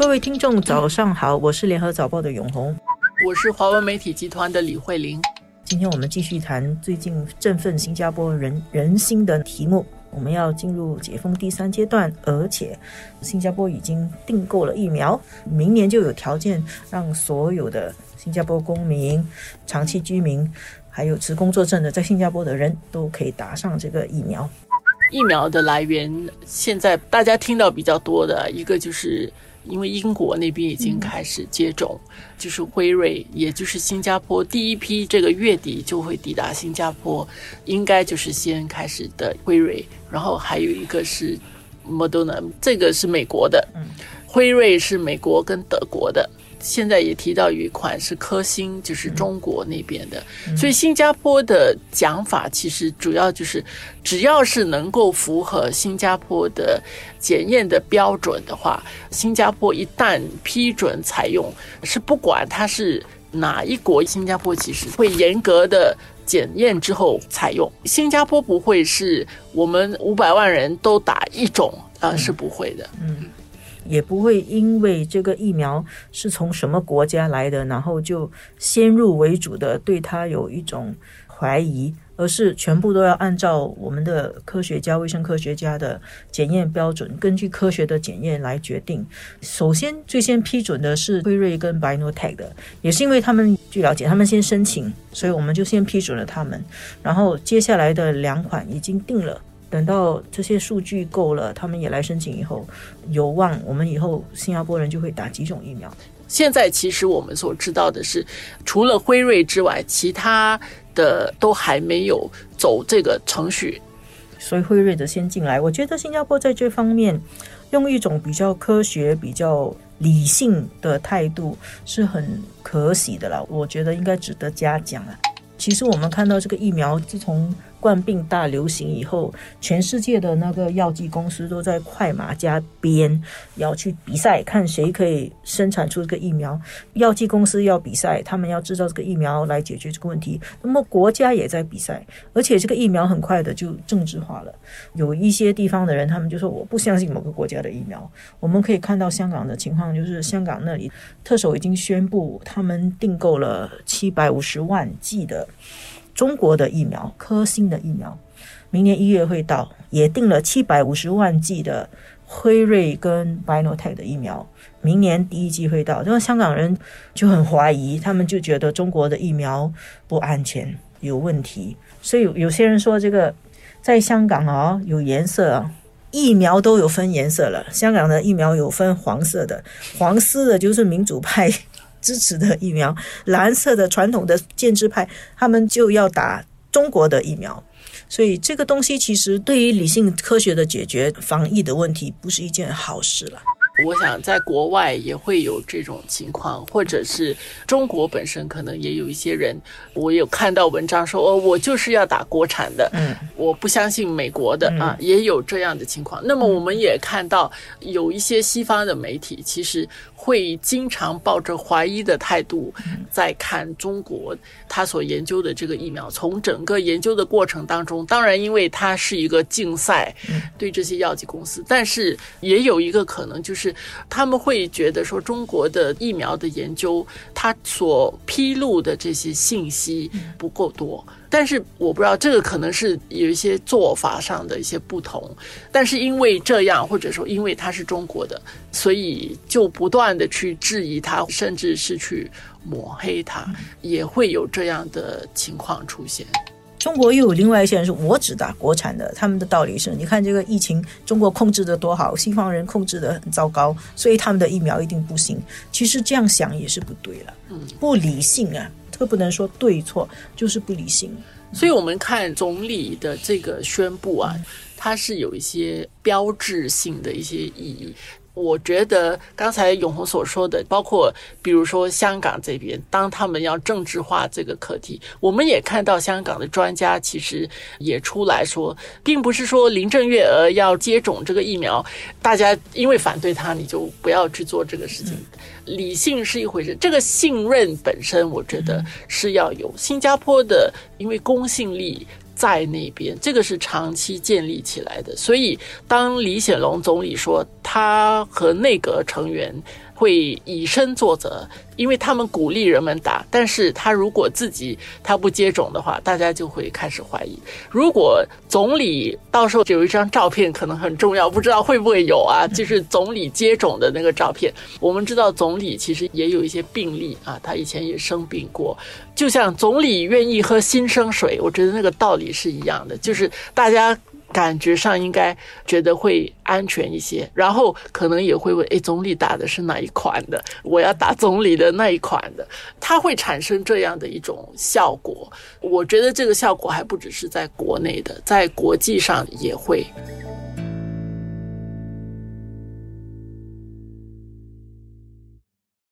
各位听众，早上好，我是联合早报的永红，我是华文媒体集团的李慧玲。今天我们继续谈最近振奋新加坡人人心的题目。我们要进入解封第三阶段，而且新加坡已经订购了疫苗，明年就有条件让所有的新加坡公民、长期居民，还有持工作证的在新加坡的人都可以打上这个疫苗。疫苗的来源，现在大家听到比较多的一个就是。因为英国那边已经开始接种，就是辉瑞，也就是新加坡第一批，这个月底就会抵达新加坡，应该就是先开始的辉瑞，然后还有一个是 Moderna，这个是美国的，辉瑞是美国跟德国的。现在也提到有一款是科兴，就是中国那边的，所以新加坡的讲法其实主要就是，只要是能够符合新加坡的检验的标准的话，新加坡一旦批准采用，是不管它是哪一国，新加坡其实会严格的检验之后采用。新加坡不会是我们五百万人都打一种啊，是不会的。嗯。也不会因为这个疫苗是从什么国家来的，然后就先入为主的对它有一种怀疑，而是全部都要按照我们的科学家、卫生科学家的检验标准，根据科学的检验来决定。首先，最先批准的是辉瑞跟 BioNTech 的，也是因为他们据了解，他们先申请，所以我们就先批准了他们。然后接下来的两款已经定了。等到这些数据够了，他们也来申请以后，有望我们以后新加坡人就会打几种疫苗。现在其实我们所知道的是，除了辉瑞之外，其他的都还没有走这个程序，所以辉瑞的先进来。我觉得新加坡在这方面用一种比较科学、比较理性的态度是很可喜的了，我觉得应该值得嘉奖啊。其实我们看到这个疫苗，自从冠病大流行以后，全世界的那个药剂公司都在快马加鞭，要去比赛，看谁可以生产出这个疫苗。药剂公司要比赛，他们要制造这个疫苗来解决这个问题。那么国家也在比赛，而且这个疫苗很快的就政治化了。有一些地方的人，他们就说我不相信某个国家的疫苗。我们可以看到香港的情况，就是香港那里特首已经宣布，他们订购了七百五十万剂的。中国的疫苗，科兴的疫苗，明年一月会到，也订了七百五十万剂的辉瑞跟 BioNTech 的疫苗，明年第一季会到。然后香港人就很怀疑，他们就觉得中国的疫苗不安全，有问题。所以有些人说，这个在香港啊，有颜色啊，疫苗都有分颜色了。香港的疫苗有分黄色的，黄丝的就是民主派。支持的疫苗，蓝色的传统的建制派，他们就要打中国的疫苗，所以这个东西其实对于理性科学的解决防疫的问题，不是一件好事了。我想在国外也会有这种情况，或者是中国本身可能也有一些人，我有看到文章说，哦，我就是要打国产的，嗯，我不相信美国的啊，也有这样的情况。那么我们也看到有一些西方的媒体，其实会经常抱着怀疑的态度在看中国他所研究的这个疫苗。从整个研究的过程当中，当然因为它是一个竞赛，对这些药剂公司，但是也有一个可能就是。他们会觉得说中国的疫苗的研究，它所披露的这些信息不够多。但是我不知道这个可能是有一些做法上的一些不同。但是因为这样，或者说因为它是中国的，所以就不断的去质疑它，甚至是去抹黑它，也会有这样的情况出现。中国又有另外一些人说，我只打国产的。他们的道理是，你看这个疫情，中国控制的多好，西方人控制的很糟糕，所以他们的疫苗一定不行。其实这样想也是不对了，嗯，不理性啊，这个不能说对错，就是不理性。所以我们看总理的这个宣布啊，它是有一些标志性的一些意义。我觉得刚才永红所说的，包括比如说香港这边，当他们要政治化这个课题，我们也看到香港的专家其实也出来说，并不是说林郑月娥要接种这个疫苗，大家因为反对他，你就不要去做这个事情。理性是一回事，这个信任本身，我觉得是要有。新加坡的因为公信力。在那边，这个是长期建立起来的。所以，当李显龙总理说他和内阁成员会以身作则，因为他们鼓励人们打，但是他如果自己他不接种的话，大家就会开始怀疑。如果总理到时候有一张照片可能很重要，不知道会不会有啊？就是总理接种的那个照片。我们知道总理其实也有一些病例啊，他以前也生病过。就像总理愿意喝新生水，我觉得那个道理是一样的，就是大家。感觉上应该觉得会安全一些，然后可能也会问：哎，总理打的是哪一款的？我要打总理的那一款的。它会产生这样的一种效果。我觉得这个效果还不只是在国内的，在国际上也会。